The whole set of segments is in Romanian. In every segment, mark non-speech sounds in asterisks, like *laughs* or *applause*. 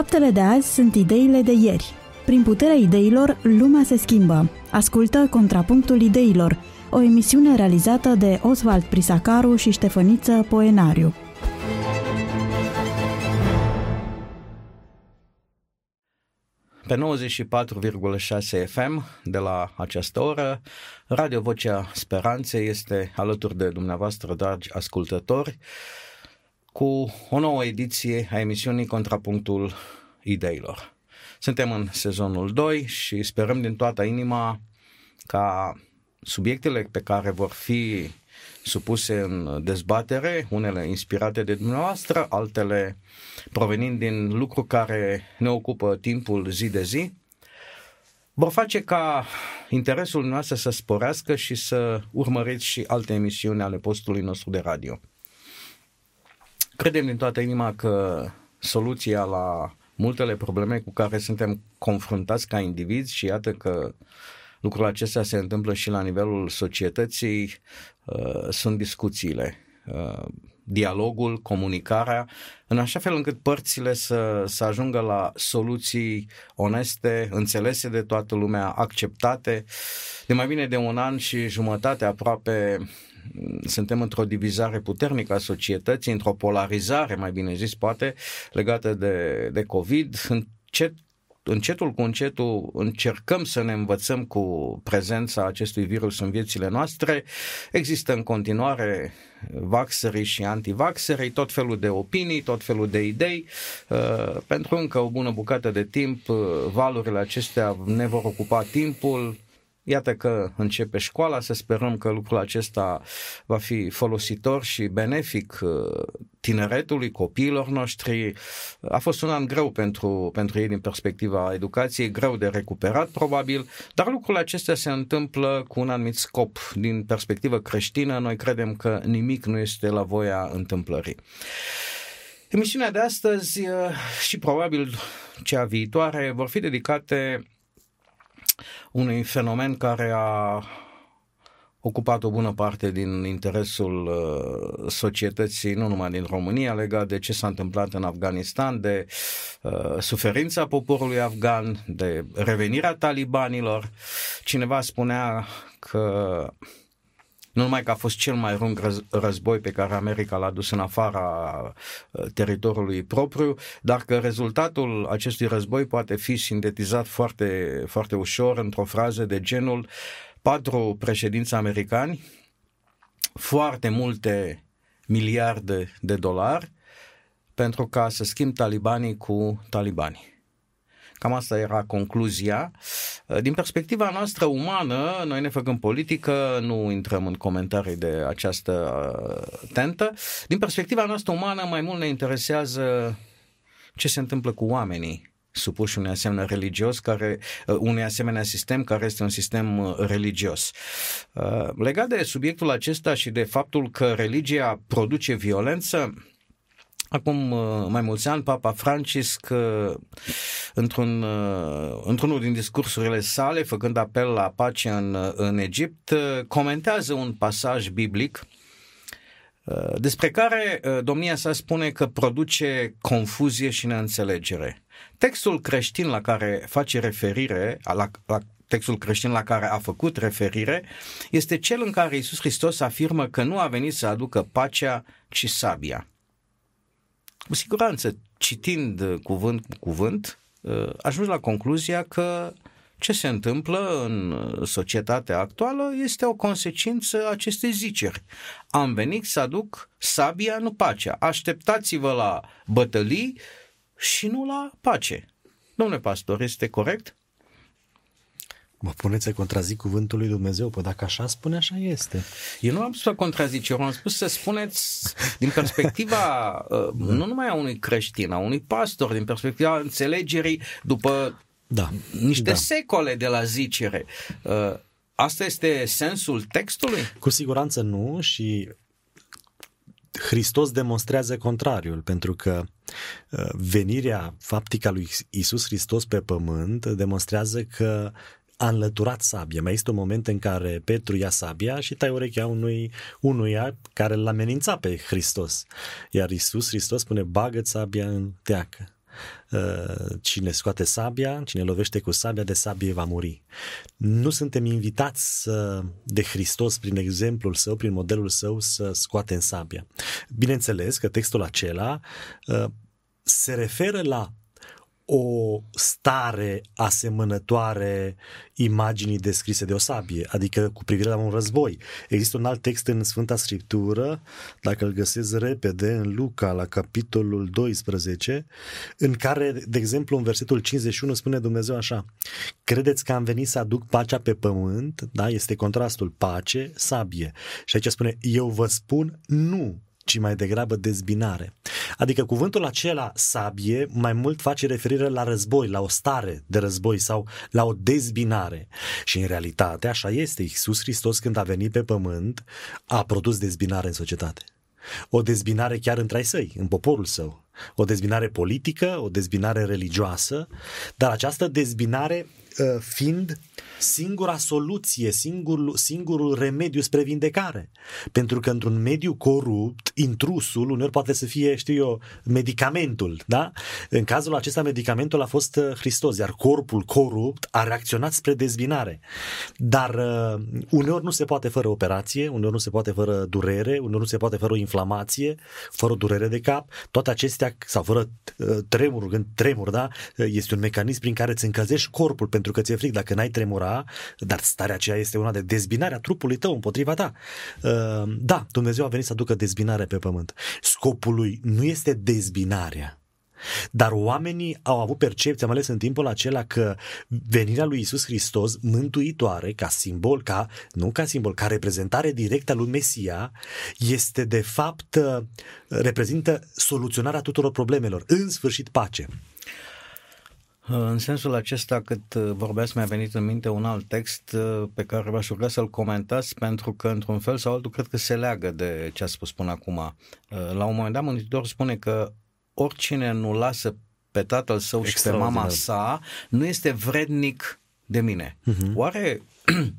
Faptele de azi sunt ideile de ieri. Prin puterea ideilor, lumea se schimbă. Ascultă Contrapunctul Ideilor, o emisiune realizată de Oswald Prisacaru și Ștefăniță Poenariu. Pe 94,6 FM de la această oră, Radio Vocea Speranței este alături de dumneavoastră, dragi ascultători, cu o nouă ediție a emisiunii Contrapunctul Ideilor. Suntem în sezonul 2 și sperăm din toată inima ca subiectele pe care vor fi supuse în dezbatere, unele inspirate de dumneavoastră, altele provenind din lucruri care ne ocupă timpul zi de zi, vor face ca interesul nostru să sporească și să urmăriți și alte emisiuni ale postului nostru de radio. Credem din toată inima că soluția la multele probleme cu care suntem confruntați ca indivizi și iată că lucrul acesta se întâmplă și la nivelul societății, uh, sunt discuțiile, uh, dialogul, comunicarea, în așa fel încât părțile să, să ajungă la soluții oneste, înțelese de toată lumea, acceptate. De mai bine de un an și jumătate aproape suntem într-o divizare puternică a societății, într-o polarizare, mai bine zis, poate, legată de, de COVID. Încet, încetul cu încetul încercăm să ne învățăm cu prezența acestui virus în viețile noastre. Există în continuare vaxerii și antivaxerii, tot felul de opinii, tot felul de idei. Uh, pentru încă o bună bucată de timp, uh, valurile acestea ne vor ocupa timpul, Iată că începe școala, să sperăm că lucrul acesta va fi folositor și benefic uh, tineretului, copiilor noștri. A fost un an greu pentru, pentru ei din perspectiva educației, greu de recuperat probabil, dar lucrul acesta se întâmplă cu un anumit scop. Din perspectivă creștină, noi credem că nimic nu este la voia întâmplării. Emisiunea de astăzi uh, și probabil cea viitoare vor fi dedicate unui fenomen care a ocupat o bună parte din interesul uh, societății, nu numai din România, legat de ce s-a întâmplat în Afganistan, de uh, suferința poporului afgan, de revenirea talibanilor. Cineva spunea că nu numai că a fost cel mai lung război pe care America l-a dus în afara uh, teritoriului propriu, dar că rezultatul acestui război poate fi sintetizat foarte, foarte ușor într-o frază de genul patru președinți americani, foarte multe miliarde de dolari pentru ca să schimb talibanii cu talibanii. Cam asta era concluzia. Din perspectiva noastră umană, noi ne făcăm politică, nu intrăm în comentarii de această uh, tentă. Din perspectiva noastră umană, mai mult ne interesează ce se întâmplă cu oamenii supuși unui asemenea religios, care, uh, unui asemenea sistem care este un sistem uh, religios. Legat de subiectul acesta și de faptul că religia produce violență, Acum uh, mai mulți ani, Papa Francisc, uh, într-un, uh, într-unul din discursurile sale, făcând apel la pace în, în Egipt, comentează un pasaj biblic despre care domnia sa spune că produce confuzie și neînțelegere. Textul creștin la care face referire, la, la textul creștin la care a făcut referire, este cel în care Isus Hristos afirmă că nu a venit să aducă pacea, ci sabia. Cu siguranță, citind uh, cuvânt cu cuvânt, uh, ajungi la concluzia că ce se întâmplă în uh, societatea actuală este o consecință acestei ziceri. Am venit să aduc sabia, nu pacea. Așteptați-vă la bătălii și nu la pace. Domnule pastor, este corect? Mă puneți să contrazic cuvântul lui Dumnezeu, păi dacă așa spune, așa este. Eu nu am spus să contrazic, eu am spus să spuneți din perspectiva *laughs* uh, da. nu numai a unui creștin, a unui pastor, din perspectiva înțelegerii după da. niște da. secole de la zicere. Uh, asta este sensul textului? Cu siguranță nu și Hristos demonstrează contrariul, pentru că uh, venirea faptică lui Isus Hristos pe pământ demonstrează că a înlăturat sabia. Mai este un moment în care Petru ia sabia și tai urechea unui, unuia care îl amenința pe Hristos. Iar Isus Hristos spune, bagă sabia în teacă. uh, cine scoate sabia, cine lovește cu sabia, de sabie va muri. Nu suntem invitați să, de Hristos, prin exemplul său, prin modelul său, să scoatem sabia. Bineînțeles că textul acela uh, se referă la o stare asemănătoare imaginii descrise de o sabie, adică cu privire la un război. Există un alt text în Sfânta Scriptură, dacă îl găsesc repede, în Luca, la capitolul 12, în care, de exemplu, în versetul 51 spune Dumnezeu așa, credeți că am venit să aduc pacea pe pământ, da? este contrastul pace, sabie. Și aici spune, eu vă spun, nu, ci mai degrabă dezbinare. Adică cuvântul acela sabie mai mult face referire la război, la o stare de război sau la o dezbinare. Și în realitate așa este. Iisus Hristos când a venit pe pământ a produs dezbinare în societate. O dezbinare chiar între ai săi, în poporul său. O dezbinare politică, o dezbinare religioasă, dar această dezbinare uh, fiind singura soluție, singurul, singurul remediu spre vindecare. Pentru că într-un mediu corupt, intrusul uneori poate să fie, știu eu, medicamentul, da? În cazul acesta, medicamentul a fost uh, Hristos, iar corpul corupt a reacționat spre dezbinare. Dar uh, uneori nu se poate fără operație, uneori nu se poate fără durere, uneori nu se poate fără o inflamație, fără o durere de cap, toate acestea, sau fără uh, tremur, când tremur, da? Este un mecanism prin care îți încălzești corpul pentru că ți-e fric. Dacă n-ai tremura, dar starea aceea este una de dezbinare a trupului tău împotriva ta. Uh, da, Dumnezeu a venit să aducă dezbinare pe pământ. Scopul lui nu este dezbinarea, dar oamenii au avut percepția, mai ales în timpul acela, că venirea lui Isus Hristos, mântuitoare, ca simbol, ca, nu ca simbol, ca reprezentare directă a lui Mesia, este de fapt, uh, reprezintă soluționarea tuturor problemelor, în sfârșit pace. În sensul acesta, cât uh, vorbeați, mi-a venit în minte un alt text uh, pe care v-aș ruga să-l comentați, pentru că, într-un fel sau altul, cred că se leagă de ce a spus până acum. Uh, la un moment dat, Mântuitor spune că oricine nu lasă pe tatăl său și pe mama sa, nu este vrednic de mine. Uh-huh. Oare *clears throat*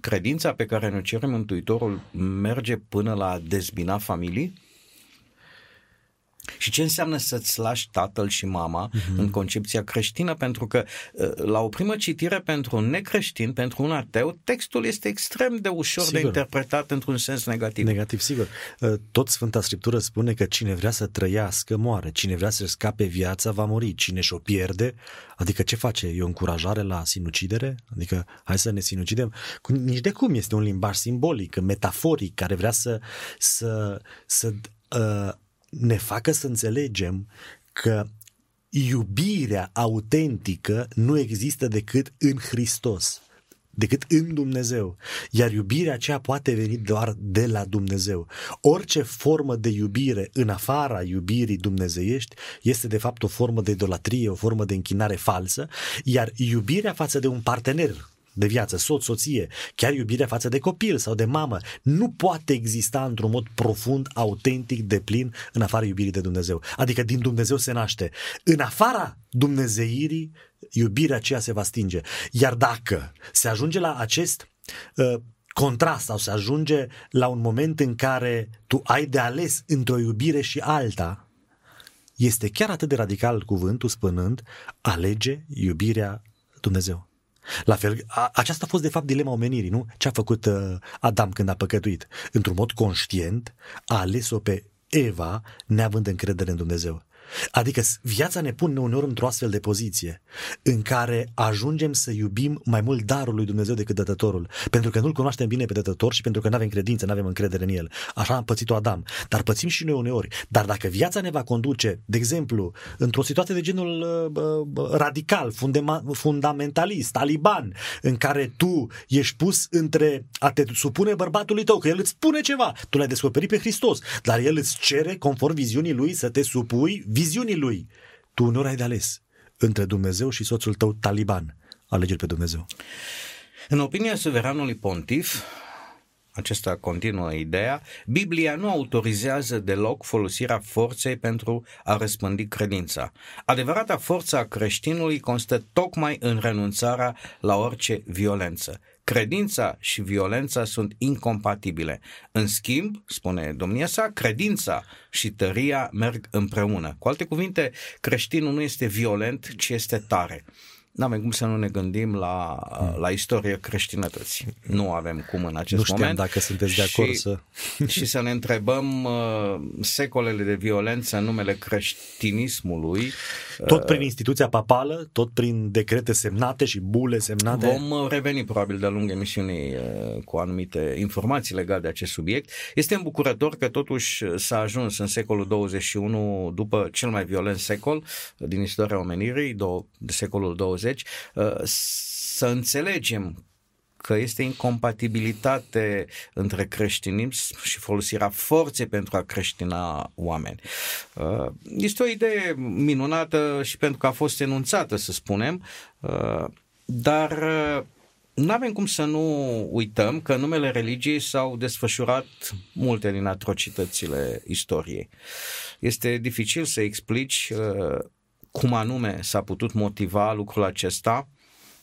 credința pe care ne cere Mântuitorul merge până la dezbina familii? Și ce înseamnă să-ți lași tatăl și mama uh-huh. în concepția creștină? Pentru că uh, la o primă citire pentru un necreștin, pentru un ateu, textul este extrem de ușor sigur. de interpretat într-un sens negativ. Negativ, sigur. Uh, tot Sfânta Scriptură spune că cine vrea să trăiască, moare. Cine vrea să scape viața, va muri. Cine și-o pierde, adică ce face? E o încurajare la sinucidere? Adică hai să ne sinucidem? Nici de cum este un limbaj simbolic, metaforic, care vrea să, să, să uh, ne facă să înțelegem că iubirea autentică nu există decât în Hristos, decât în Dumnezeu. Iar iubirea aceea poate veni doar de la Dumnezeu. Orice formă de iubire în afara iubirii dumnezeiești este de fapt o formă de idolatrie, o formă de închinare falsă, iar iubirea față de un partener de viață, soț, soție, chiar iubirea față de copil sau de mamă, nu poate exista într-un mod profund, autentic, de plin, în afara iubirii de Dumnezeu. Adică din Dumnezeu se naște. În afara Dumnezeirii, iubirea aceea se va stinge. Iar dacă se ajunge la acest uh, contrast sau se ajunge la un moment în care tu ai de ales între o iubire și alta, este chiar atât de radical cuvântul spunând, alege iubirea Dumnezeu. La fel, a, aceasta a fost de fapt dilema omenirii, nu? Ce a făcut uh, Adam când a păcătuit? Într-un mod conștient a ales-o pe Eva neavând încredere în Dumnezeu. Adică viața ne pune uneori într-o astfel de poziție în care ajungem să iubim mai mult darul lui Dumnezeu decât dătătorul. Pentru că nu-l cunoaștem bine pe dătător și pentru că nu avem credință, nu avem încredere în el. Așa am pățit-o Adam. Dar pățim și noi uneori. Dar dacă viața ne va conduce, de exemplu, într-o situație de genul uh, radical, fundamentalist, taliban, în care tu ești pus între a te supune bărbatului tău, că el îți spune ceva, tu l-ai descoperit pe Hristos, dar el îți cere, conform viziunii lui, să te supui viziunii lui. Tu uneori ai de ales între Dumnezeu și soțul tău taliban. Alege pe Dumnezeu. În opinia suveranului pontif, acesta continuă ideea, Biblia nu autorizează deloc folosirea forței pentru a răspândi credința. Adevărata forța a creștinului constă tocmai în renunțarea la orice violență. Credința și violența sunt incompatibile. În schimb, spune domnia sa, credința și tăria merg împreună. Cu alte cuvinte, creștinul nu este violent, ci este tare nu avem cum să nu ne gândim la, la istoria creștinătății. Nu avem cum în acest nu știam moment. dacă sunteți de acord și, să... *laughs* și să ne întrebăm uh, secolele de violență în numele creștinismului. Tot prin instituția papală, tot prin decrete semnate și bule semnate. Vom uh, reveni probabil de-a lungul emisiunii uh, cu anumite informații legate de acest subiect. Este îmbucurător că totuși s-a ajuns în secolul 21 după cel mai violent secol din istoria omenirii, de secolul 20 20, uh, să înțelegem că este incompatibilitate între creștinism și folosirea forței pentru a creștina oameni. Uh, este o idee minunată și pentru că a fost enunțată, să spunem, uh, dar nu avem cum să nu uităm că în numele religiei s-au desfășurat multe din atrocitățile istoriei. Este dificil să explici cum anume s-a putut motiva lucrul acesta,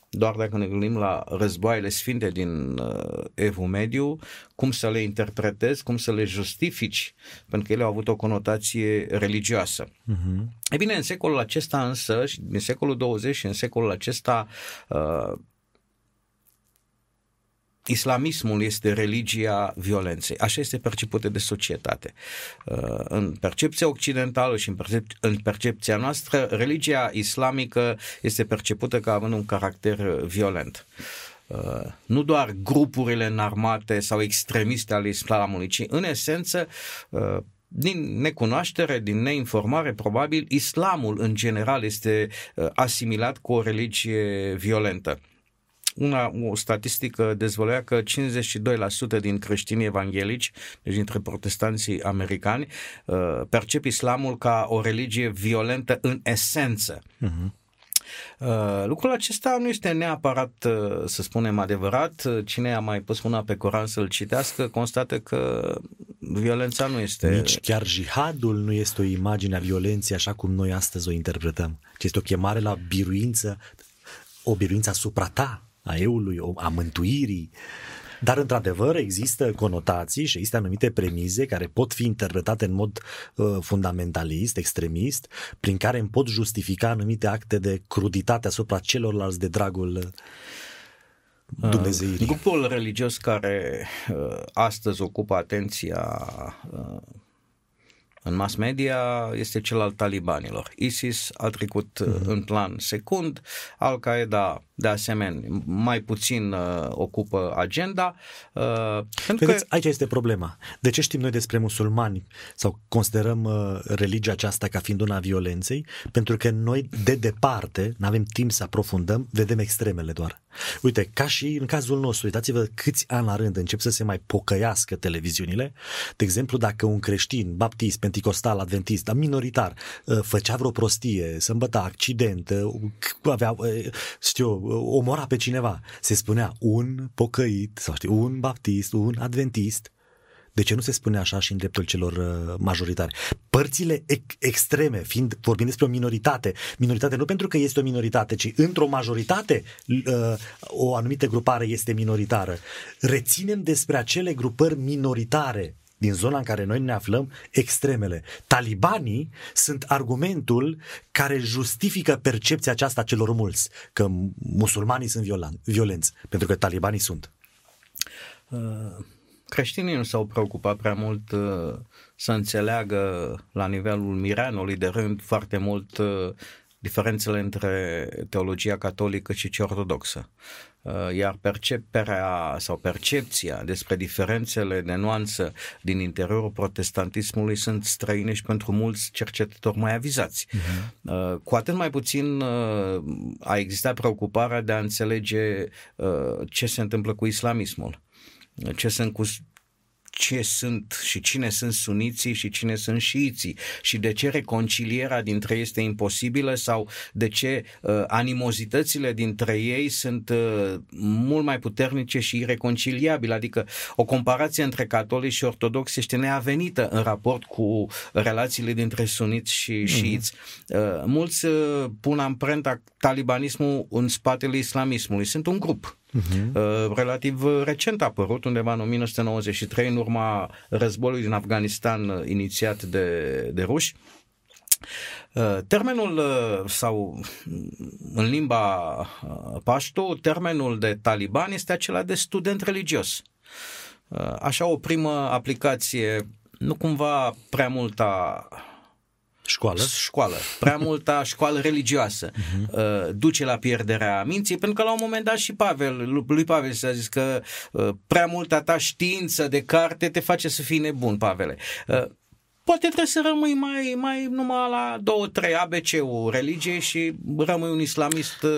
doar dacă ne gândim la războaiele sfinte din uh, Evul Mediu, cum să le interpretezi, cum să le justifici, pentru că ele au avut o conotație religioasă. Uh-huh. E bine, în secolul acesta însă, și din secolul 20 și în secolul acesta, uh, islamismul este religia violenței. Așa este percepută de societate. Uh, în percepția occidentală și în, percep- în percepția noastră, religia islamică este percepută ca având un caracter violent. Uh, nu doar grupurile înarmate sau extremiste ale islamului, ci în esență uh, din necunoaștere, din neinformare, probabil, islamul în general este asimilat cu o religie violentă. Una, o statistică dezvăluia că 52% din creștinii evanghelici, deci dintre protestanții americani, uh, percep islamul ca o religie violentă în esență. Uh-huh. Uh, lucrul acesta nu este neapărat, uh, să spunem, adevărat. Cine a mai pus mâna pe Coran să-l citească, constată că violența nu este... Nici chiar jihadul nu este o imagine a violenței așa cum noi astăzi o interpretăm, ci este o chemare la biruință, o biruință asupra ta, a eului, a mântuirii. Dar, într-adevăr, există conotații și există anumite premize care pot fi interpretate în mod uh, fundamentalist, extremist, prin care îmi pot justifica anumite acte de cruditate asupra celorlalți de dragul uh, Dumnezeirii. Uh, grupul religios care uh, astăzi ocupă atenția uh, în mass media este cel al talibanilor. ISIS a trecut mm-hmm. în plan secund, Al-Qaeda de asemenea mai puțin uh, ocupă agenda. Uh, pentru Vedeți, că... aici este problema. De ce știm noi despre musulmani sau considerăm uh, religia aceasta ca fiind una violenței? Pentru că noi de departe, nu avem timp să aprofundăm, vedem extremele doar. Uite, ca și în cazul nostru, uitați-vă câți ani la rând încep să se mai pocăiască televiziunile. De exemplu, dacă un creștin, baptist, penticostal, adventist, dar minoritar, uh, făcea vreo prostie, sâmbătă, accident, uh, avea, uh, știu, omora pe cineva, se spunea un pocăit, sau știu, un baptist, un adventist, de ce nu se spune așa și în dreptul celor uh, majoritari? Părțile ex- extreme, fiind vorbind despre o minoritate, minoritate nu pentru că este o minoritate, ci într-o majoritate uh, o anumită grupare este minoritară. Reținem despre acele grupări minoritare din zona în care noi ne aflăm, extremele. Talibanii sunt argumentul care justifică percepția aceasta celor mulți, că musulmanii sunt violenți, pentru că talibanii sunt. Uh creștinii nu s-au preocupat prea mult uh, să înțeleagă la nivelul mireanului de rând foarte mult uh, diferențele între teologia catolică și cea ortodoxă. Uh, iar perceperea sau percepția despre diferențele de nuanță din interiorul protestantismului sunt străine și pentru mulți cercetători mai avizați. Uh-huh. Cu atât mai puțin uh, a existat preocuparea de a înțelege ce se întâmplă cu islamismul ce sunt cu ce sunt și cine sunt suniții și cine sunt șiiții și de ce reconcilierea dintre ei este imposibilă sau de ce uh, animozitățile dintre ei sunt uh, mult mai puternice și ireconciliabile. Adică o comparație între catolici și ortodoxi este neavenită în raport cu relațiile dintre suniți și mhm. șiiți. Mm-hmm. Uh, mulți uh, pun amprenta talibanismul în spatele islamismului. Sunt un grup uh-huh. relativ recent apărut, undeva în 1993, în urma războiului din Afganistan inițiat de, de ruși. Uh, termenul uh, sau în limba uh, paștu, termenul de taliban este acela de student religios. Așa o primă aplicație, nu cumva prea multa Școală? Școală. Prea *laughs* multă școală religioasă uh-huh. duce la pierderea minții, pentru că la un moment dat și Pavel, lui Pavel s-a zis că prea multă ta știință de carte te face să fii nebun, Pavele poate trebuie să rămâi mai, mai numai la două, trei ABC-ul religie și rămâi un islamist uh,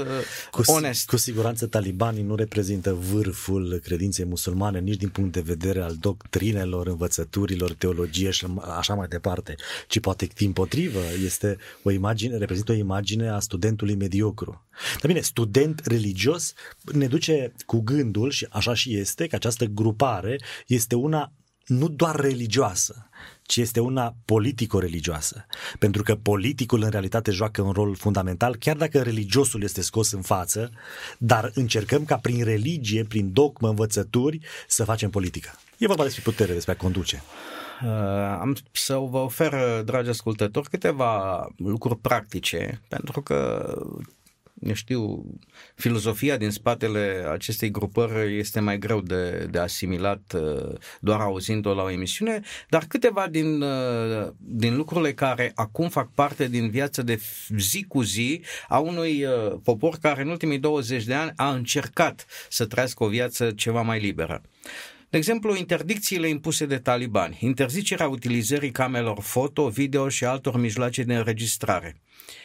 cu, onest. Cu siguranță talibanii nu reprezintă vârful credinței musulmane nici din punct de vedere al doctrinelor, învățăturilor, teologie și așa mai departe, ci poate din potrivă este o imagine, reprezintă o imagine a studentului mediocru. Dar bine, student religios ne duce cu gândul, și așa și este, că această grupare este una nu doar religioasă, ci este una politico-religioasă. Pentru că politicul în realitate joacă un rol fundamental, chiar dacă religiosul este scos în față, dar încercăm ca prin religie, prin dogmă, învățături, să facem politică. E vorba despre putere, despre a conduce. Uh, am să vă ofer, dragi ascultători, câteva lucruri practice, pentru că eu știu, filozofia din spatele acestei grupări este mai greu de, de asimilat uh, doar auzind-o la o emisiune, dar câteva din, uh, din lucrurile care acum fac parte din viața de zi cu zi a unui uh, popor care în ultimii 20 de ani a încercat să trăiască o viață ceva mai liberă. De exemplu, interdicțiile impuse de talibani, interzicerea utilizării camelor foto, video și altor mijloace de înregistrare,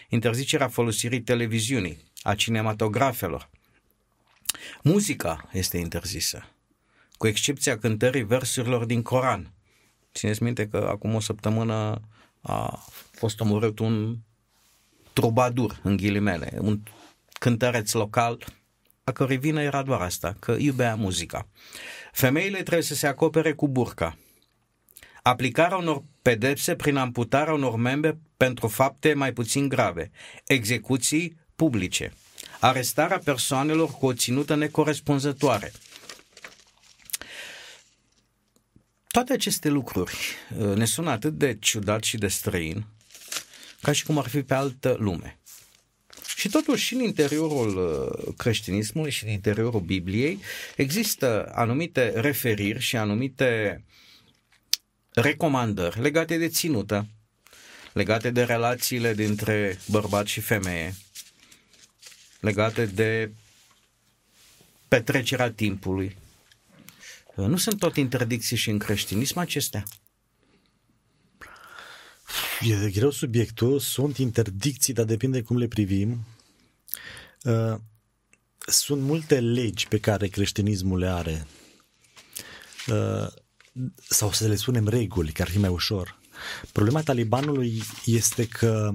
interzicerea folosirii televiziunii, a cinematografelor. Muzica este interzisă, cu excepția cântării versurilor din Coran. Țineți minte că acum o săptămână a fost omorât un trubadur, în ghilimele, un cântăreț local, a cărui vină era doar asta, că iubea muzica. Femeile trebuie să se acopere cu burca. Aplicarea unor pedepse prin amputarea unor membre pentru fapte mai puțin grave. Execuții publice. Arestarea persoanelor cu o ținută necorespunzătoare. Toate aceste lucruri uh, ne sună atât de ciudat și de străin, ca și cum ar fi pe altă lume. Și totuși, și în interiorul uh, creștinismului și în interiorul Bibliei există anumite referiri și anumite recomandări legate de ținută, legate de relațiile dintre bărbat și femeie, legate de petrecerea timpului. Nu sunt tot interdicții și în creștinism acestea? E greu subiectul, sunt interdicții, dar depinde cum le privim. Uh, sunt multe legi pe care creștinismul le are. Uh, sau să le spunem reguli, care ar fi mai ușor. Problema talibanului este că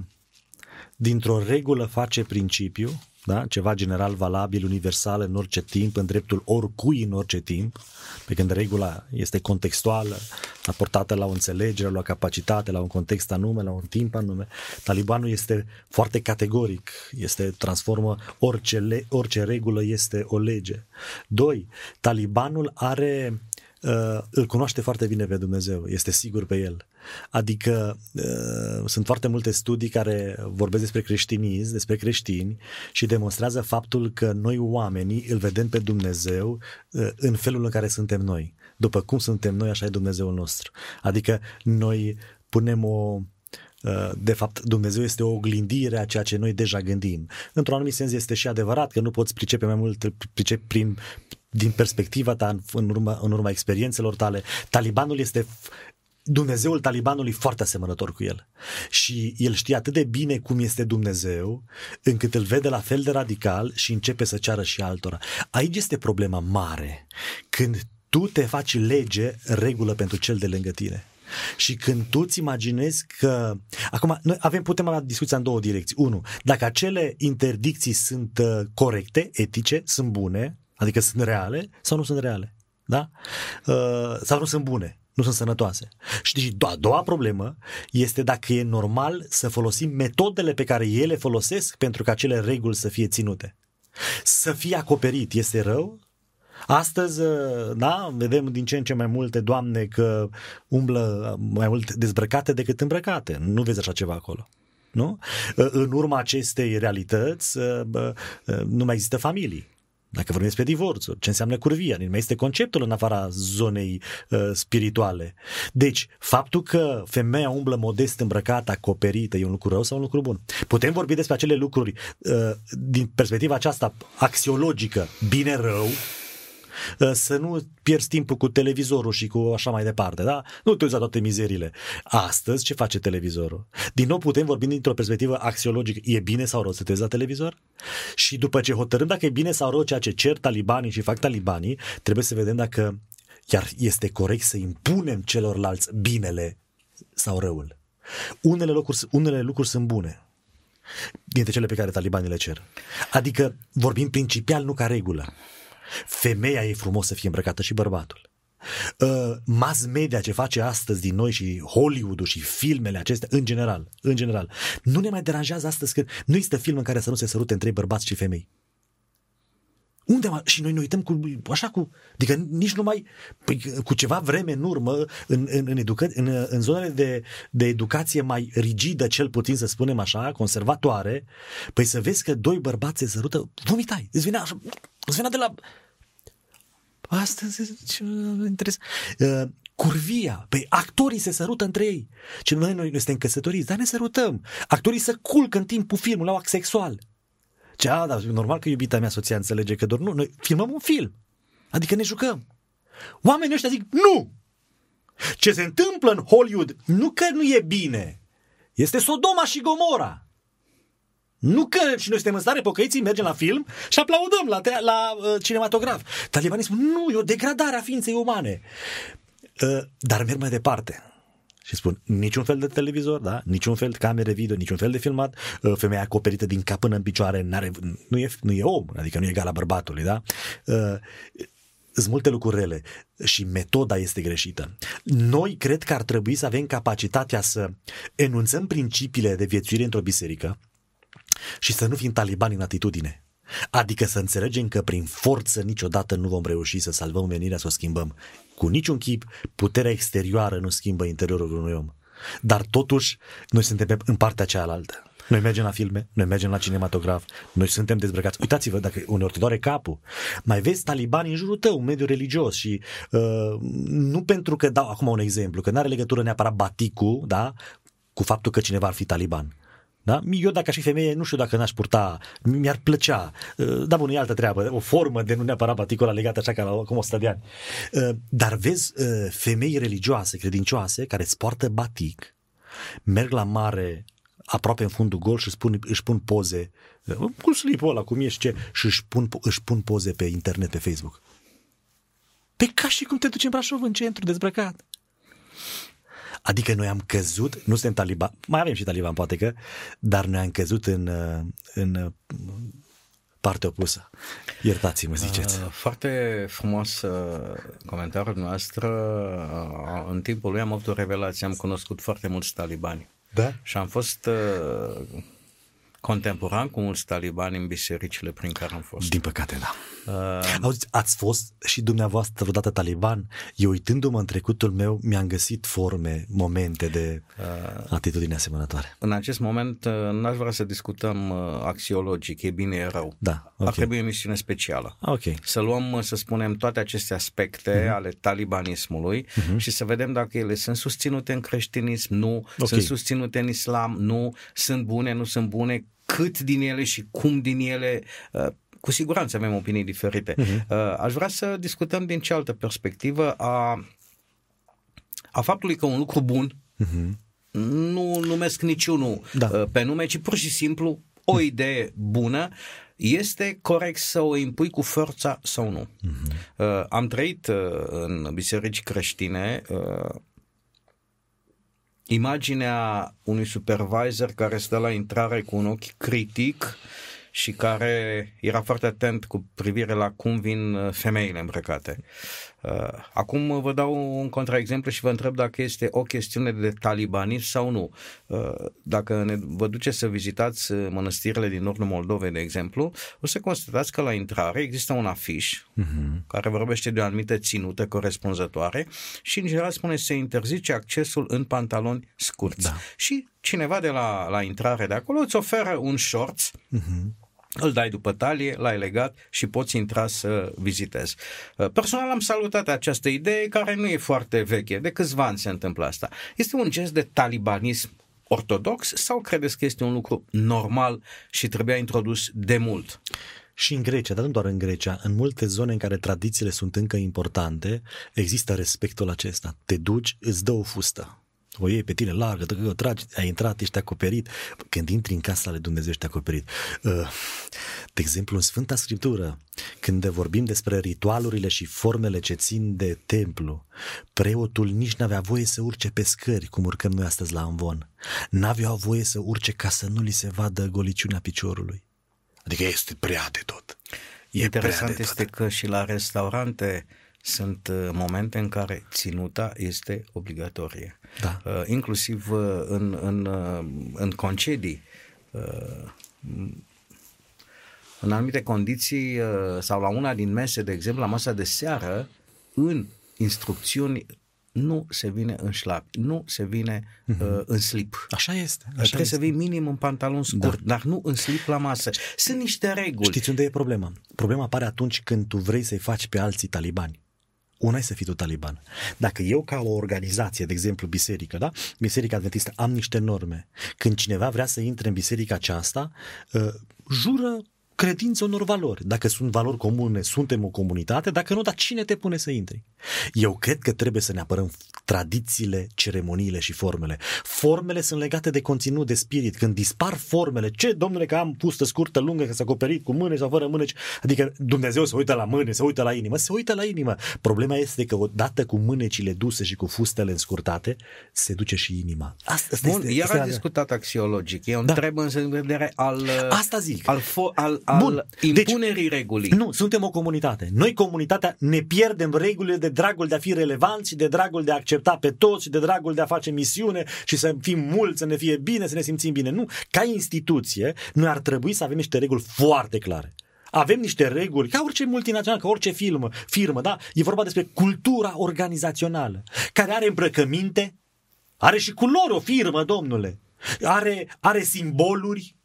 dintr-o regulă face principiu, da? ceva general valabil, universal în orice timp, în dreptul oricui în orice timp, pe când regula este contextuală, aportată la o înțelegere, la o capacitate, la un context anume, la un timp anume. Talibanul este foarte categoric, este transformă orice, le, orice regulă este o lege. Doi, talibanul are uh, îl cunoaște foarte bine pe Dumnezeu, este sigur pe el. Adică uh, sunt foarte multe studii care vorbesc despre creștinism, despre creștini și demonstrează faptul că noi oamenii îl vedem pe Dumnezeu uh, în felul în care suntem noi. După cum suntem noi, așa e Dumnezeul nostru. Adică noi punem o, uh, de fapt, Dumnezeu este o oglindire a ceea ce noi deja gândim. Într-un anumit sens este și adevărat că nu poți pricepe mai mult pricepe prin din perspectiva ta, în, în, urma, în urma experiențelor tale, talibanul este Dumnezeul talibanului foarte asemănător cu el. Și el știe atât de bine cum este Dumnezeu, încât îl vede la fel de radical și începe să ceară și altora. Aici este problema mare. Când tu te faci lege, regulă pentru cel de lângă tine. Și când tu îți imaginezi că... Acum, noi avem, putem avea discuția în două direcții. Unu, dacă acele interdicții sunt uh, corecte, etice, sunt bune, Adică sunt reale sau nu sunt reale. Da? Uh, sau nu sunt bune, nu sunt sănătoase. Și deci, a doua problemă este dacă e normal să folosim metodele pe care ele folosesc pentru ca acele reguli să fie ținute. Să fie acoperit este rău Astăzi, da, vedem din ce în ce mai multe doamne că umblă mai mult dezbrăcate decât îmbrăcate. Nu vezi așa ceva acolo. Nu? În urma acestei realități nu mai există familii. Dacă vorbim despre divorțuri, ce înseamnă curvia? Nu mai este conceptul în afara zonei uh, spirituale. Deci, faptul că femeia umblă modest îmbrăcată, acoperită, e un lucru rău sau un lucru bun? Putem vorbi despre acele lucruri uh, din perspectiva aceasta axiologică, bine-rău, Uh, să nu pierzi timpul cu televizorul și cu așa mai departe, da? Nu te uiți la toate mizerile. Astăzi, ce face televizorul? Din nou putem vorbi dintr-o perspectivă axiologică. E bine sau rău să te uiți la televizor? Și după ce hotărâm dacă e bine sau rău ceea ce cer talibanii și fac talibanii, trebuie să vedem dacă chiar este corect să impunem celorlalți binele sau răul. Unele lucruri, unele lucruri sunt bune, dintre cele pe care talibanii le cer. Adică vorbim principial, nu ca regulă. Femeia e frumos să fie îmbrăcată și bărbatul. Uh, mass media ce face astăzi din noi și Hollywood-ul și filmele acestea, în general, în general, nu ne mai deranjează astăzi că nu există film în care să nu se sărute între bărbați și femei. Unde și noi ne uităm cu, așa cu, adică nici nu mai, păi, cu ceva vreme în urmă, în, în, în, educa, în, în zonele de, de educație mai rigidă, cel puțin să spunem așa, conservatoare, păi să vezi că doi bărbați se sărută, vomitai, îți venea așa, îți venea de la... Astăzi, ce interesant. Uh, curvia. Păi actorii se sărută între ei. Ce noi, noi, noi suntem căsătoriți, dar ne sărutăm. Actorii se culcă în timpul filmului, au act sexual. Ce, a, dar normal că iubita mea soția înțelege că doar nu, noi filmăm un film. Adică ne jucăm. Oamenii ăștia zic, nu! Ce se întâmplă în Hollywood, nu că nu e bine, este Sodoma și Gomora. Nu că și noi suntem în stare pocăiții, mergem la film și aplaudăm la, te- la uh, cinematograf. Talibanii spun, nu, e o degradare a ființei umane. Uh, dar merg mai departe. Și spun, niciun fel de televizor, da? niciun fel de camere video, niciun fel de filmat, uh, femeia acoperită din cap până în picioare, n-are, nu, e, nu e om, adică nu e egal bărbatului, da? Uh, sunt multe lucruri rele și metoda este greșită. Noi cred că ar trebui să avem capacitatea să enunțăm principiile de viețuire într-o biserică, și să nu fim talibani în atitudine. Adică să înțelegem că prin forță niciodată nu vom reuși să salvăm menirea, să o schimbăm. Cu niciun chip, puterea exterioară nu schimbă interiorul unui om. Dar totuși, noi suntem în partea cealaltă. Noi mergem la filme, noi mergem la cinematograf, noi suntem dezbrăcați. Uitați-vă, dacă uneori te doare capul, mai vezi talibani în jurul tău, un mediu religios și uh, nu pentru că dau acum un exemplu, că nu are legătură neapărat baticul, da, cu faptul că cineva ar fi taliban. Da? Eu dacă aș fi femeie, nu știu dacă n-aș purta, mi-ar plăcea, uh, da bun, e altă treabă, o formă de nu neapărat particulară legată așa ca la acum 100 de ani. Uh, dar vezi uh, femei religioase, credincioase, care îți poartă batic, merg la mare aproape în fundul gol și își pun, își pun poze, cu slipul ăla, cum e și ce, și își pun, își pun poze pe internet, pe Facebook. Pe ca și cum te duci în Brașov în centru dezbrăcat. Adică noi am căzut, nu suntem taliban, mai avem și taliban poate că, dar noi am căzut în, în partea opusă. Iertați-mă, ziceți. Uh, foarte frumos uh, comentariul noastră. Uh, în timpul lui am avut o revelație, am cunoscut foarte mulți talibani. Da? Și am fost contemporan cu mulți talibani în bisericile prin care am fost. Din păcate, da. Uh, Auzi, ați fost și dumneavoastră vreodată taliban? Eu uitându-mă în trecutul meu, mi-am găsit forme, momente de uh, atitudine asemănătoare. În acest moment uh, n-aș vrea să discutăm uh, axiologic, e bine, e rău. Da, okay. Ar trebui o emisiune specială. Okay. Să luăm, uh, să spunem, toate aceste aspecte uh-huh. ale talibanismului uh-huh. și să vedem dacă ele sunt susținute în creștinism, nu, okay. sunt susținute în islam, nu, sunt bune, nu sunt bune, cât din ele și cum din ele uh, cu siguranță avem opinii diferite. Uh-huh. Aș vrea să discutăm din cealaltă perspectivă a, a faptului că un lucru bun uh-huh. nu numesc niciunul da. Uh, pe nume, ci pur și simplu o idee bună este corect să o impui cu forța sau nu. Uh-huh. Am trăit în biserici creștine imaginea unui supervisor care stă la intrare cu un ochi critic și care era foarte atent cu privire la cum vin uh, femeile îmbrăcate. Uh, acum vă dau un contraexemplu și vă întreb dacă este o chestiune de talibanism sau nu. Uh, dacă ne, vă duceți să vizitați mănăstirile din nordul Moldovei, de exemplu, o să constatați că la intrare există un afiș uh-huh. care vorbește de o anumită ținută corespunzătoare și în general spune se interzice accesul în pantaloni scurți. Da. Și cineva de la, la intrare de acolo îți oferă un shorts uh-huh îl dai după talie, l-ai legat și poți intra să vizitezi. Uh, personal am salutat această idee care nu e foarte veche, de câțiva ani se întâmplă asta. Este un gest de talibanism ortodox sau credeți că este un lucru normal și trebuia introdus de mult? Și în Grecia, dar nu doar în Grecia, în multe zone în care tradițiile sunt încă importante, există respectul acesta. Te duci, îți dă o fustă o iei pe tine largă, că o tragi, ai intrat, ești acoperit. Când intri în casa lui Dumnezeu, ești acoperit. Uh, de exemplu, în Sfânta Scriptură, când vorbim despre ritualurile și formele ce țin de templu, preotul nici n-avea voie să urce pe scări, cum urcăm noi astăzi la Amvon. N-avea voie să urce ca să nu li se vadă goliciunea piciorului. Adică este prea de tot. E Interesant de este tot. că și la restaurante sunt uh, momente în care ținuta este obligatorie. Da. Uh, inclusiv uh, în, în, în concedii. În anumite condiții sau la una din mese, de exemplu, la masa de seară, în instrucțiuni nu se vine în șlap, nu se vine uh-huh. uh, în slip. Așa este. Așa Trebuie este. să vii minim în pantalon scurt, da. dar nu în slip la masă. Sunt niște reguli. Știți unde e problema? Problema apare atunci când tu vrei să-i faci pe alții talibani. Una e să fii tu taliban. Dacă eu ca o organizație, de exemplu biserică, da? Biserica Adventistă, am niște norme. Când cineva vrea să intre în biserica aceasta, uh, jură credință unor valori. Dacă sunt valori comune, suntem o comunitate, dacă nu, dar cine te pune să intri? Eu cred că trebuie să ne apărăm tradițiile, ceremoniile și formele. Formele sunt legate de conținut, de spirit. Când dispar formele, ce, domnule, că am pustă scurtă, lungă, că s-a acoperit cu mâne sau fără mâneci, adică Dumnezeu se uită la mâne, se uită la inimă, se uită la inimă. Problema este că odată cu mânecile duse și cu fustele înscurtate, se duce și inima. Asta, asta Bun, este, iar este a discutat axiologic. Eu da. întreb în vedere al, Asta zic. al, fo- al, al Bun. impunerii deci, regulii. Nu, suntem o comunitate. Noi, comunitatea, ne pierdem regulile de dragul de a fi relevanți și de dragul de a accepta pe toți și de dragul de a face misiune și să fim mulți, să ne fie bine, să ne simțim bine. Nu. Ca instituție, noi ar trebui să avem niște reguli foarte clare. Avem niște reguli, ca orice multinațional, ca orice film, firmă, da? E vorba despre cultura organizațională, care are îmbrăcăminte, are și culori o firmă, domnule. Are, are simboluri,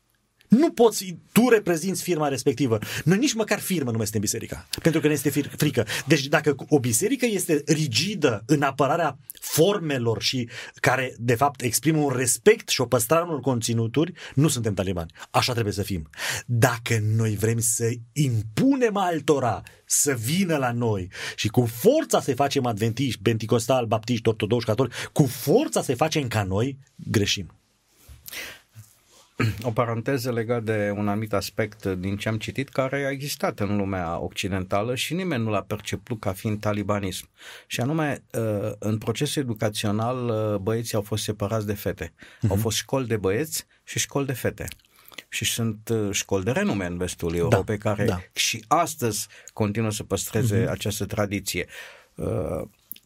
nu poți, tu reprezinți firma respectivă. Noi nici măcar firmă nu mai suntem biserica, pentru că ne este frică. Deci dacă o biserică este rigidă în apărarea formelor și care de fapt exprimă un respect și o păstrare unor conținuturi, nu suntem talibani. Așa trebuie să fim. Dacă noi vrem să impunem altora să vină la noi și cu forța să-i facem adventiști, benticostal, baptiști, ortodoxi, catolici, cu forța să-i facem ca noi, greșim o paranteză legat de un anumit aspect din ce am citit care a existat în lumea occidentală și nimeni nu l-a perceput ca fiind talibanism. Și anume, uh, în procesul educațional, uh, băieții au fost separați de fete. Uh-huh. Au fost școli de băieți și școli de fete și sunt uh, școli de renume în vestul Europei da, care da. și astăzi continuă să păstreze uh-huh. această tradiție.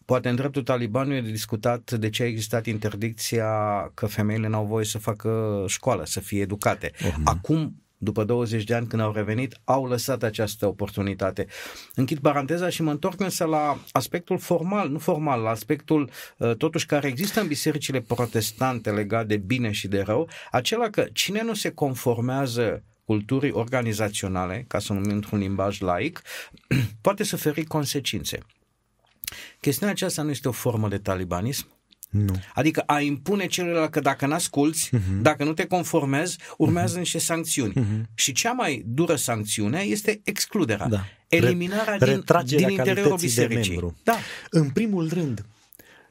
Poate în dreptul talibanului e discutat de ce a existat interdicția că femeile n-au voie să facă școală, să fie educate. Uh-huh. Acum după 20 de ani când au revenit, au lăsat această oportunitate. Închid paranteza și mă întorc însă la aspectul formal, nu formal, la aspectul uh, totuși care există în bisericile protestante legat de bine și de rău, acela că cine nu se conformează culturii organizaționale, ca să numim într-un limbaj laic, *clears throat* poate suferi consecințe. Chestiunea aceasta nu este o formă de talibanism? Nu. Adică a impune celor că dacă n-asculți, uh-huh. dacă nu te conformezi, urmează uh-huh. niște sancțiuni. Uh-huh. Și cea mai dură sancțiune este excluderea, da. eliminarea Re- din, din interiorul bisericii. membru. Da. În primul rând,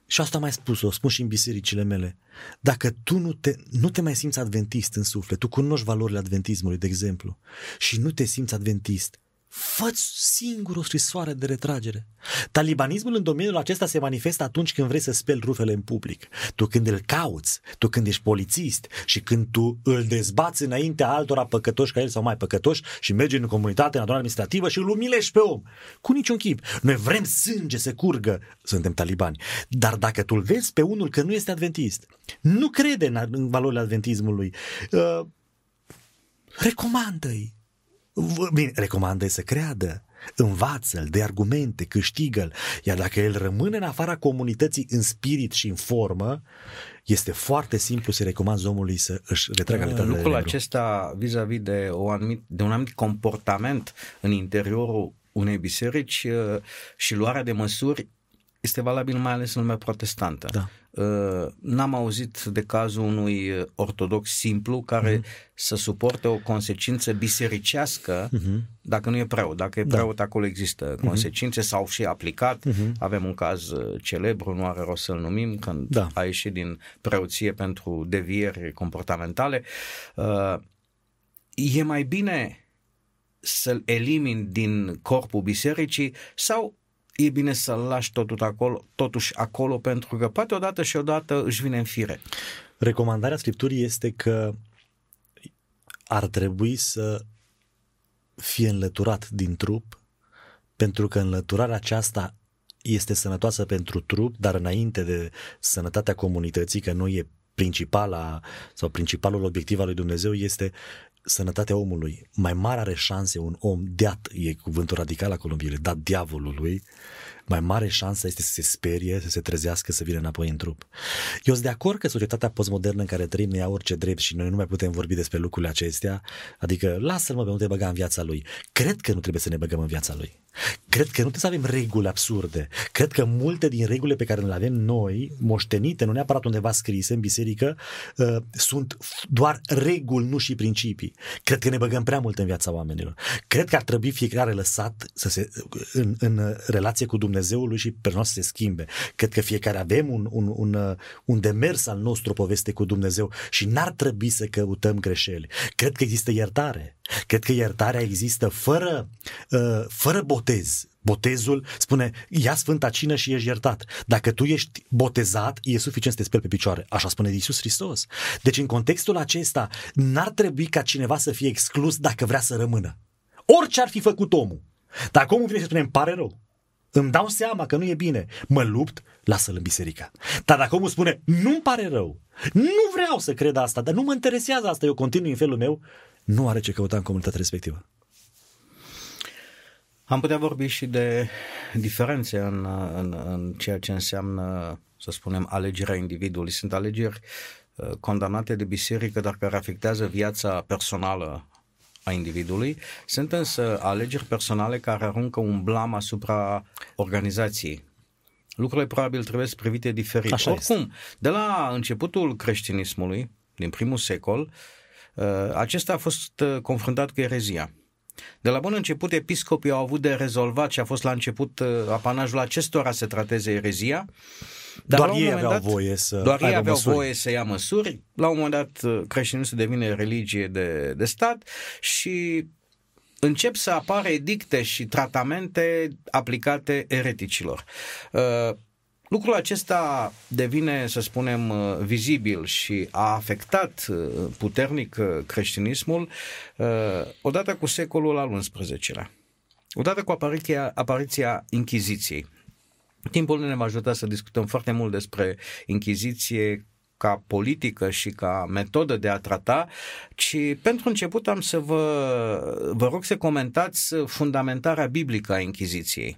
și asta mai spus, o spun și în bisericile mele, dacă tu nu te, nu te mai simți adventist în suflet, tu cunoști valorile adventismului, de exemplu, și nu te simți adventist, fă singur o scrisoare de retragere. Talibanismul în domeniul acesta se manifestă atunci când vrei să speli rufele în public. Tu când îl cauți, tu când ești polițist și când tu îl dezbați înaintea altora păcătoși ca el sau mai păcătoși și mergi în comunitate, în adunare administrativă și îl umilești pe om. Cu niciun chip. Noi vrem sânge să curgă. Suntem talibani. Dar dacă tu îl vezi pe unul că nu este adventist, nu crede în valorile adventismului, uh, recomandă-i Bine, recomandă să creadă, învață-l, de argumente, câștigă-l, iar dacă el rămâne în afara comunității în spirit și în formă, este foarte simplu să recomand omului să își retragă uh, Lucrul acesta vis-a-vis de, o anumit, de un anumit comportament în interiorul unei biserici uh, și luarea de măsuri este valabil mai ales în lumea protestantă. Da. Uh, n-am auzit de cazul unui ortodox simplu care uh-huh. să suporte o consecință bisericească uh-huh. dacă nu e preot. Dacă e da. preot, da. acolo există uh-huh. consecințe sau și aplicat. Uh-huh. Avem un caz uh, celebru, nu are rost să-l numim, când da. a ieșit din preoție pentru devieri comportamentale. Uh, e mai bine să-l elimini din corpul bisericii sau e bine să-l lași totul acolo, totuși acolo pentru că poate odată și odată își vine în fire. Recomandarea Scripturii este că ar trebui să fie înlăturat din trup pentru că înlăturarea aceasta este sănătoasă pentru trup, dar înainte de sănătatea comunității, că nu e principala sau principalul obiectiv al lui Dumnezeu este sănătatea omului. Mai mare are șanse un om deat, e cuvântul radical acolo în Biblie, dat diavolului, mai mare șansă este să se sperie, să se trezească, să vină înapoi în trup. Eu sunt de acord că societatea postmodernă în care trăim ne ia orice drept și noi nu mai putem vorbi despre lucrurile acestea, adică lasă-l mă pe nu te băga în viața lui. Cred că nu trebuie să ne băgăm în viața lui. Cred că nu trebuie să avem reguli absurde. Cred că multe din regulile pe care le avem noi, moștenite, nu neapărat undeva scrise în biserică, uh, sunt doar reguli, nu și principii. Cred că ne băgăm prea mult în viața oamenilor. Cred că ar trebui fiecare lăsat să se, în, în relație cu Dumnezeul și pe să se schimbe. Cred că fiecare avem un, un, un, un demers al nostru, o poveste cu Dumnezeu și n-ar trebui să căutăm greșeli. Cred că există iertare. Cred că iertarea există fără, uh, fără botez. Botezul spune, ia Sfânta Cină și ești iertat. Dacă tu ești botezat, e suficient să te speli pe picioare. Așa spune Iisus Hristos. Deci în contextul acesta, n-ar trebui ca cineva să fie exclus dacă vrea să rămână. Orice ar fi făcut omul. Dacă omul vine și spune, îmi pare rău, îmi dau seama că nu e bine, mă lupt, lasă-l în biserică. Dar dacă omul spune, nu-mi pare rău, nu vreau să cred asta, dar nu mă interesează asta, eu continui în felul meu, nu are ce căuta în comunitatea respectivă. Am putea vorbi și de diferențe în, în, în ceea ce înseamnă, să spunem, alegerea individului. Sunt alegeri uh, condamnate de biserică, dar care afectează viața personală a individului. Sunt însă alegeri personale care aruncă un blam asupra organizației. Lucrurile probabil trebuie să privite diferit. Așa Oricum, este. de la începutul creștinismului, din primul secol, uh, Uh, acesta a fost uh, confruntat cu erezia. De la bun început, episcopii au avut de rezolvat și a fost la început uh, apanajul acestora să trateze erezia. Dar doar ei aveau dat, voie să Doar ei aveau măsuri. voie să ia măsuri. La un moment dat, creștinismul devine religie de, de stat și încep să apară edicte și tratamente aplicate ereticilor. Lucrul acesta devine, să spunem, uh, vizibil și a afectat uh, puternic uh, creștinismul odată cu secolul al XI-lea. Odată cu apariția, apariția Inchiziției. Timpul nu ne va ajuta să discutăm foarte mult despre Inchiziție ca politică și ca metodă de a trata, ci pentru început am să vă, vă rog să comentați fundamentarea biblică a Inchiziției.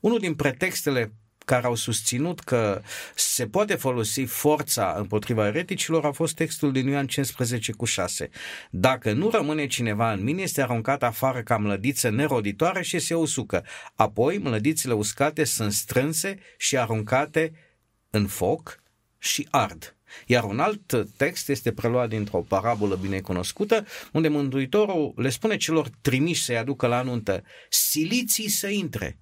Unul din pretextele care au susținut că se poate folosi forța împotriva ereticilor a fost textul din Ioan 15 cu 6. Dacă nu rămâne cineva în mine, este aruncat afară ca mlădiță neroditoare și se usucă. Apoi, mlădițele uscate sunt strânse și aruncate în foc și ard. Iar un alt text este preluat dintr-o parabolă bine cunoscută, unde Mântuitorul le spune celor trimiși să-i aducă la nuntă, siliții să intre.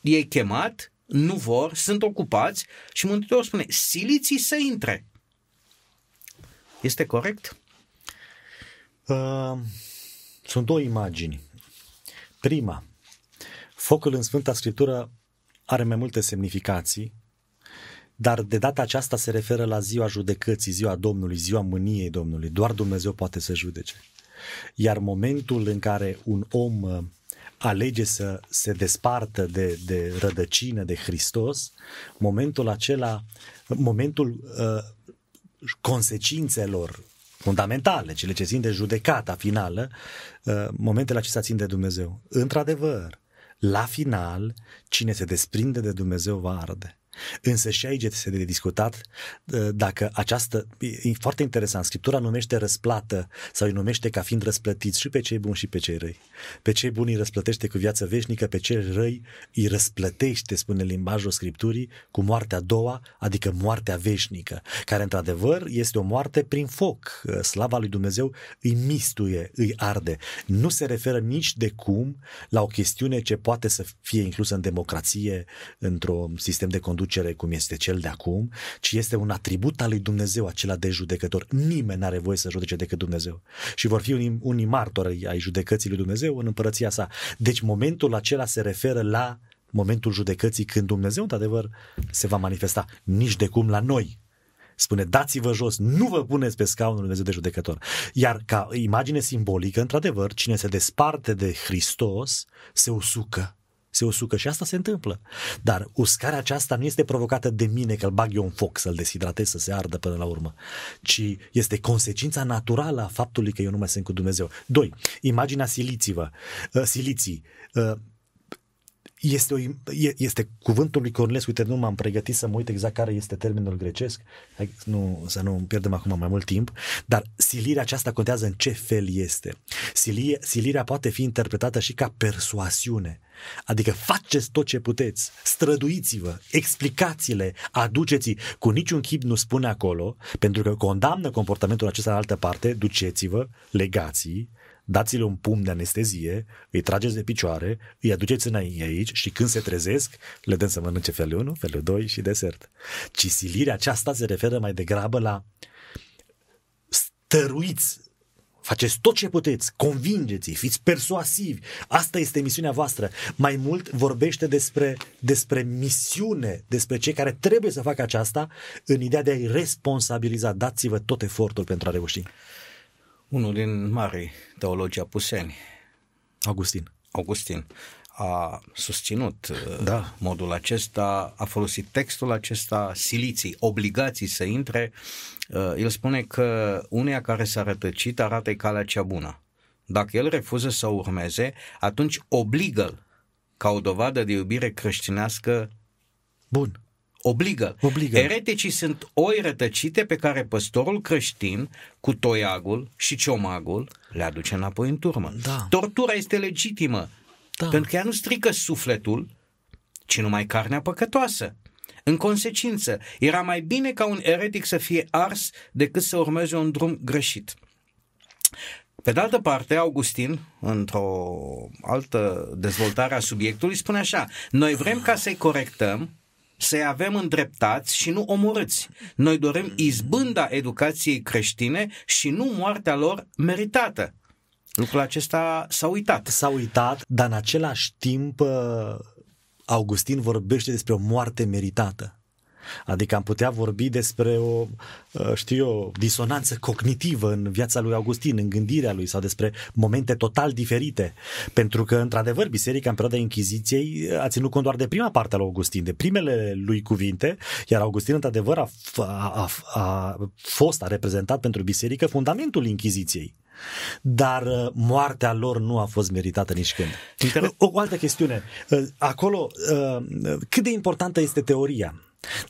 Ei chemat, nu vor, sunt ocupați și Mântuitorul spune, siliți să intre. Este corect? Uh, sunt două imagini. Prima, focul în Sfânta Scriptură are mai multe semnificații, dar de data aceasta se referă la ziua judecății, ziua Domnului, ziua mâniei Domnului. Doar Dumnezeu poate să judece. Iar momentul în care un om uh, alege să se despartă de, de rădăcină de Hristos, momentul acela, momentul uh, consecințelor fundamentale, cele ce țin de judecata finală, uh, momentele acestea țin de Dumnezeu. Într-adevăr, la final, cine se desprinde de Dumnezeu va arde. Însă și aici este de discutat ă, dacă această, e foarte interesant, Scriptura numește răsplată sau îi numește ca fiind răsplătiți și pe cei buni și pe cei răi. Pe cei buni îi răsplătește cu viață veșnică, pe cei răi îi răsplătește, spune limbajul Scripturii, cu moartea a doua, adică moartea veșnică, care într-adevăr este o moarte prin foc. Ă, slava lui Dumnezeu îi mistuie, îi arde. Nu se referă nici de cum la o chestiune ce poate să fie inclusă în democrație, într-un sistem de conducere conducere cum este cel de acum, ci este un atribut al lui Dumnezeu, acela de judecător. Nimeni nu are voie să judece decât Dumnezeu. Și vor fi unii, unii martori ai judecății lui Dumnezeu în împărăția sa. Deci momentul acela se referă la momentul judecății când Dumnezeu, într-adevăr, se va manifesta. Nici de cum la noi, spune dați-vă jos, nu vă puneți pe scaunul Dumnezeu de judecător. Iar ca imagine simbolică, într-adevăr, cine se desparte de Hristos se usucă se usucă și asta se întâmplă. Dar uscarea aceasta nu este provocată de mine că îl bag eu în foc să-l deshidratez să se ardă până la urmă, ci este consecința naturală a faptului că eu nu mai sunt cu Dumnezeu. Doi, imaginea siliți-vă, uh, siliții. Uh, este, o, este cuvântul lui Cornelius, uite, nu m-am pregătit să mă uit exact care este termenul grecesc, Hai, nu, să nu pierdem acum mai mult timp, dar silirea aceasta contează în ce fel este. Silie, silirea poate fi interpretată și ca persoasiune, adică faceți tot ce puteți, străduiți-vă, explicațiile, aduceți cu niciun chip nu spune acolo, pentru că condamnă comportamentul acesta în altă parte, duceți-vă, legații, dați-le un pumn de anestezie, îi trageți de picioare, îi aduceți înainte aici și când se trezesc, le dăm să mănânce felul 1, felul 2 și desert. Ci silirea aceasta se referă mai degrabă la stăruiți, Faceți tot ce puteți, convingeți fiți persuasivi. Asta este misiunea voastră. Mai mult vorbește despre, despre misiune, despre cei care trebuie să facă aceasta în ideea de a-i responsabiliza. Dați-vă tot efortul pentru a reuși unul din mari teologii apuseni, Augustin. Augustin, a susținut uh, da. modul acesta, a folosit textul acesta, siliții, obligații să intre. Uh, el spune că uneia care s-a rătăcit arată calea cea bună. Dacă el refuză să urmeze, atunci obligă ca o dovadă de iubire creștinească Bun obligă. obligă. Ereticii sunt oi rătăcite pe care păstorul creștin cu toiagul și ciomagul le aduce înapoi în turmă. Da. Tortura este legitimă, da. pentru că ea nu strică sufletul, ci numai carnea păcătoasă. În consecință, era mai bine ca un eretic să fie ars decât să urmeze un drum greșit. Pe de altă parte, Augustin, într-o altă dezvoltare a subiectului, spune așa, noi vrem ca să-i corectăm să-i avem îndreptați și nu omorâți. Noi dorim izbânda educației creștine și nu moartea lor meritată. Lucrul acesta s-a uitat. S-a uitat, dar în același timp uh, Augustin vorbește despre o moarte meritată. Adică am putea vorbi despre o, uh, știu eu, disonanță cognitivă în viața lui Augustin, în gândirea lui sau despre momente total diferite. Pentru că, într-adevăr, biserica în perioada Inchiziției a ținut cont doar de prima parte a lui Augustin, de primele lui cuvinte, iar Augustin, într-adevăr, a, a, a, a fost, a reprezentat pentru biserică fundamentul Inchiziției dar uh, moartea lor nu a fost meritată nici când. O, o altă chestiune. Uh, acolo, cât de importantă este teoria?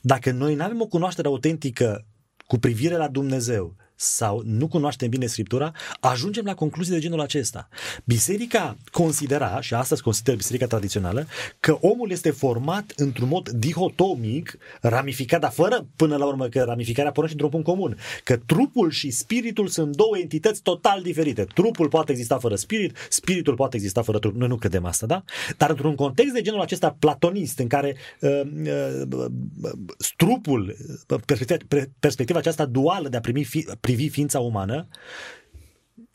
Dacă noi nu avem o cunoaștere autentică cu privire la Dumnezeu sau nu cunoaștem bine Scriptura, ajungem la concluzii de genul acesta. Biserica considera, și astăzi consideră biserica tradițională, că omul este format într-un mod dihotomic, ramificat, dar fără până la urmă că ramificarea pornește într-un punct comun, că trupul și spiritul sunt două entități total diferite. Trupul poate exista fără spirit, spiritul poate exista fără trup. Noi nu credem asta, da? Dar într-un context de genul acesta platonist, în care uh, uh, trupul, uh, perspectiva, perspectiva aceasta duală de a primi fi, privi ființa umană,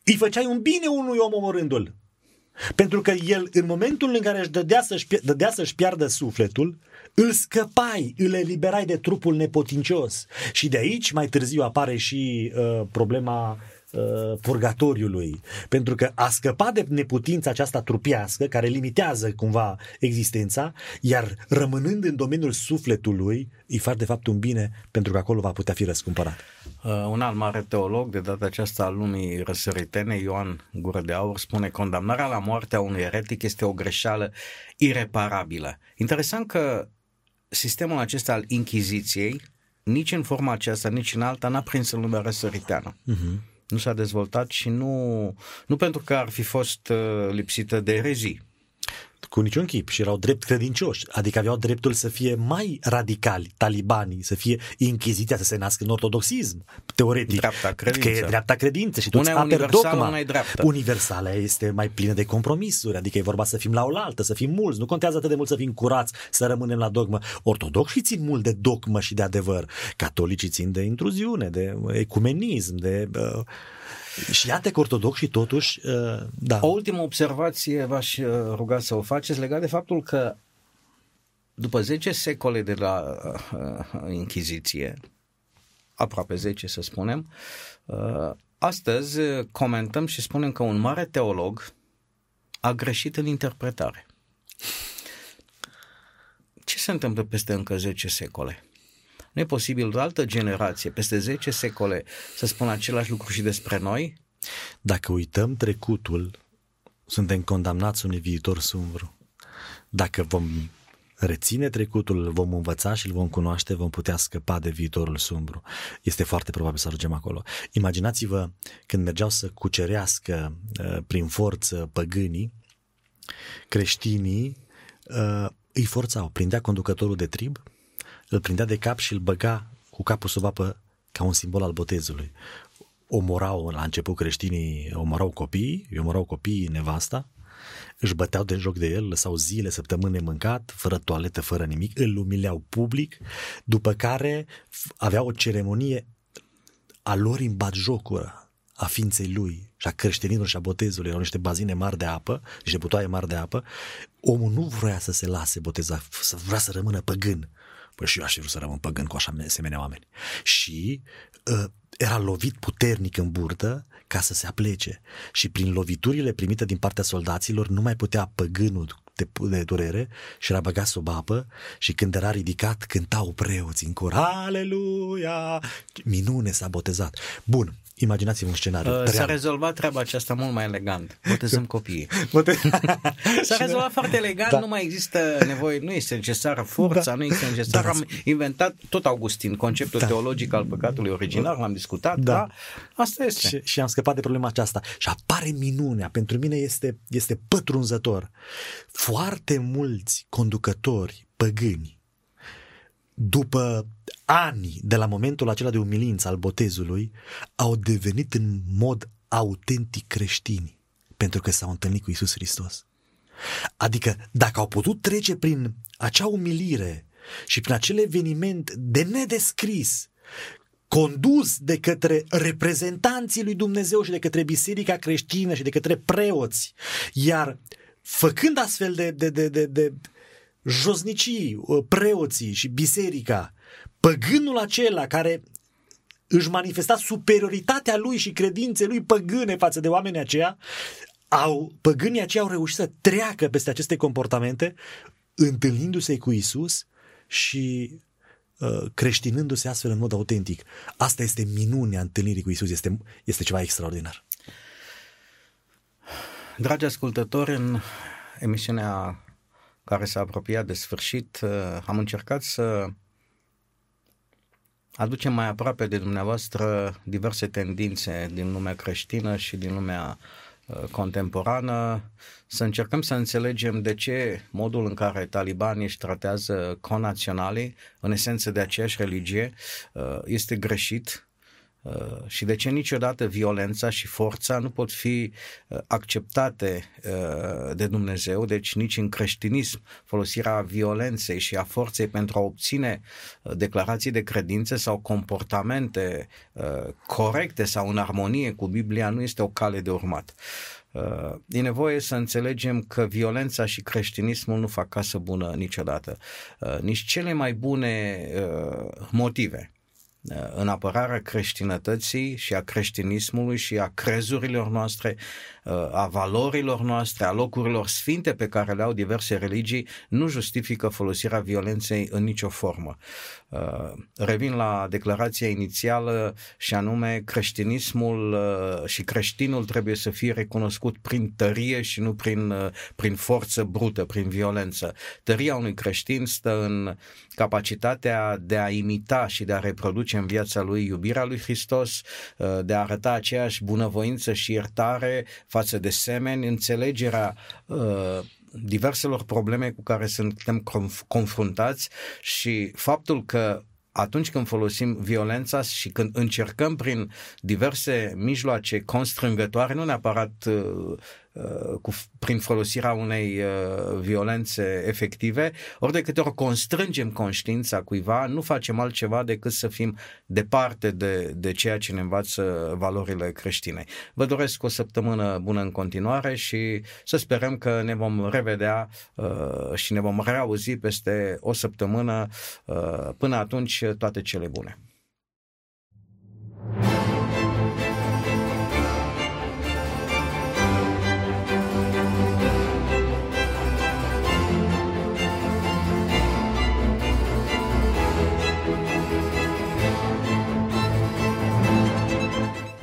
îi făceai un bine unui om omorându-l. Pentru că el, în momentul în care își dădea să-și, dădea să-și piardă sufletul, îl scăpai, îl eliberai de trupul nepotincios. Și de aici mai târziu apare și uh, problema uh, purgatoriului. Pentru că a scăpat de neputința aceasta trupiască care limitează cumva existența, iar rămânând în domeniul sufletului, îi fac de fapt un bine pentru că acolo va putea fi răscumpărat. Uh, un alt mare teolog, de data aceasta al lumii răsăritene, Ioan Gură de Aur, spune condamnarea la moarte a unui eretic este o greșeală ireparabilă. Interesant că sistemul acesta al Inchiziției, nici în forma aceasta, nici în alta, n-a prins în lumea răsăriteană. Uh-huh. Nu s-a dezvoltat și nu, nu pentru că ar fi fost uh, lipsită de erezii, cu niciun chip și erau drept credincioși, adică aveau dreptul să fie mai radicali, talibanii, să fie inchiziția, să se nască în ortodoxism, teoretic. Dreapta credință. Că e dreapta credință și toți una universală, dogma. una e dreaptă. Universală este mai plină de compromisuri, adică e vorba să fim la oaltă, să fim mulți, nu contează atât de mult să fim curați, să rămânem la dogmă. Ortodoxii țin mult de dogmă și de adevăr, catolicii țin de intruziune, de ecumenism, de... Uh, și iată că ortodoxii totuși, uh, da. O ultimă observație v-aș uh, ruga să o faceți legat de faptul că după 10 secole de la uh, Inchiziție, aproape 10 să spunem, uh, astăzi comentăm și spunem că un mare teolog a greșit în interpretare. Ce se întâmplă peste încă 10 secole? Nu e posibil o altă generație, peste 10 secole, să spună același lucru și despre noi? Dacă uităm trecutul, suntem condamnați unui viitor sumbru. Dacă vom reține trecutul, îl vom învăța și îl vom cunoaște, vom putea scăpa de viitorul sumbru. Este foarte probabil să ajungem acolo. Imaginați-vă când mergeau să cucerească uh, prin forță păgânii, creștinii uh, îi forțau, prindea conducătorul de trib, îl prindea de cap și îl băga cu capul sub apă ca un simbol al botezului. Omorau la început creștinii, omorau copiii, îi omorau copiii, nevasta, își băteau de joc de el, lăsau zile, săptămâni mâncat, fără toaletă, fără nimic, îl umileau public, după care aveau o ceremonie a lor în jocură a ființei lui și a creștinilor și a botezului. Erau niște bazine mari de apă, niște butoaie mari de apă. Omul nu vrea să se lase boteza, să vrea să rămână păgân. Păi și eu aș fi vrut să rămân păgân cu așa asemenea oameni. Și uh, era lovit puternic în burtă ca să se aplece. Și prin loviturile primite din partea soldaților nu mai putea păgânul de, de durere și era băgat sub apă și când era ridicat cântau preoții în cor. Aleluia! Minune s-a botezat. Bun, Imaginați-vă un scenariu. Uh, s-a rezolvat treaba aceasta mult mai elegant. Botezăm *laughs* copiii. *laughs* s-a rezolvat foarte elegant, da. nu mai există nevoie, nu este necesară forța, da. nu este necesară. Da. Am inventat tot Augustin, conceptul da. teologic al păcatului original, l-am discutat, da. da. Asta este. Și, și am scăpat de problema aceasta. Și apare minunea. Pentru mine este, este pătrunzător. Foarte mulți conducători păgâni după ani de la momentul acela de umilință al botezului, au devenit în mod autentic creștini, pentru că s-au întâlnit cu Isus Hristos. Adică, dacă au putut trece prin acea umilire și prin acel eveniment de nedescris, condus de către reprezentanții lui Dumnezeu și de către biserica creștină și de către preoți, iar făcând astfel de, de, de, de, de josnicii, uh, preoții și biserica, păgânul acela care își manifesta superioritatea lui și credințe lui păgâne față de oamenii aceia, au, păgânii aceia au reușit să treacă peste aceste comportamente, întâlnindu-se cu Isus și uh, creștinându-se astfel în mod autentic. Asta este minunea întâlnirii cu Isus, este, este ceva extraordinar. Dragi ascultători, în emisiunea care s-a apropiat de sfârșit, uh, am încercat să aducem mai aproape de dumneavoastră diverse tendințe din lumea creștină și din lumea uh, contemporană, să încercăm să înțelegem de ce modul în care talibanii își tratează conaționalii, în esență de aceeași religie, uh, este greșit Uh, și de ce niciodată violența și forța nu pot fi uh, acceptate uh, de Dumnezeu, deci nici în creștinism folosirea violenței și a forței pentru a obține declarații de credință sau comportamente corecte sau în armonie cu Biblia nu este o cale de urmat. E nevoie să înțelegem că violența și creștinismul nu fac casă bună niciodată. Nici cele mai bune motive în apărarea creștinătății și a creștinismului și a crezurilor noastre, a valorilor noastre, a locurilor sfinte pe care le au diverse religii, nu justifică folosirea violenței în nicio formă. Uh, revin la declarația inițială și anume creștinismul uh, și creștinul trebuie să fie recunoscut prin tărie și nu prin, uh, prin forță brută, prin violență. Tăria unui creștin stă în capacitatea de a imita și de a reproduce în viața lui iubirea lui Hristos, de a arăta aceeași bunăvoință și iertare față de semeni, înțelegerea diverselor probleme cu care suntem conf- confruntați și faptul că atunci când folosim violența și când încercăm prin diverse mijloace constrângătoare, nu neapărat uh, Uh, cu, prin folosirea unei uh, violențe efective, ori de câte ori constrângem conștiința cuiva, nu facem altceva decât să fim departe de, de ceea ce ne învață valorile creștine. Vă doresc o săptămână bună în continuare și să sperăm că ne vom revedea uh, și ne vom reauzi peste o săptămână. Uh, până atunci, toate cele bune!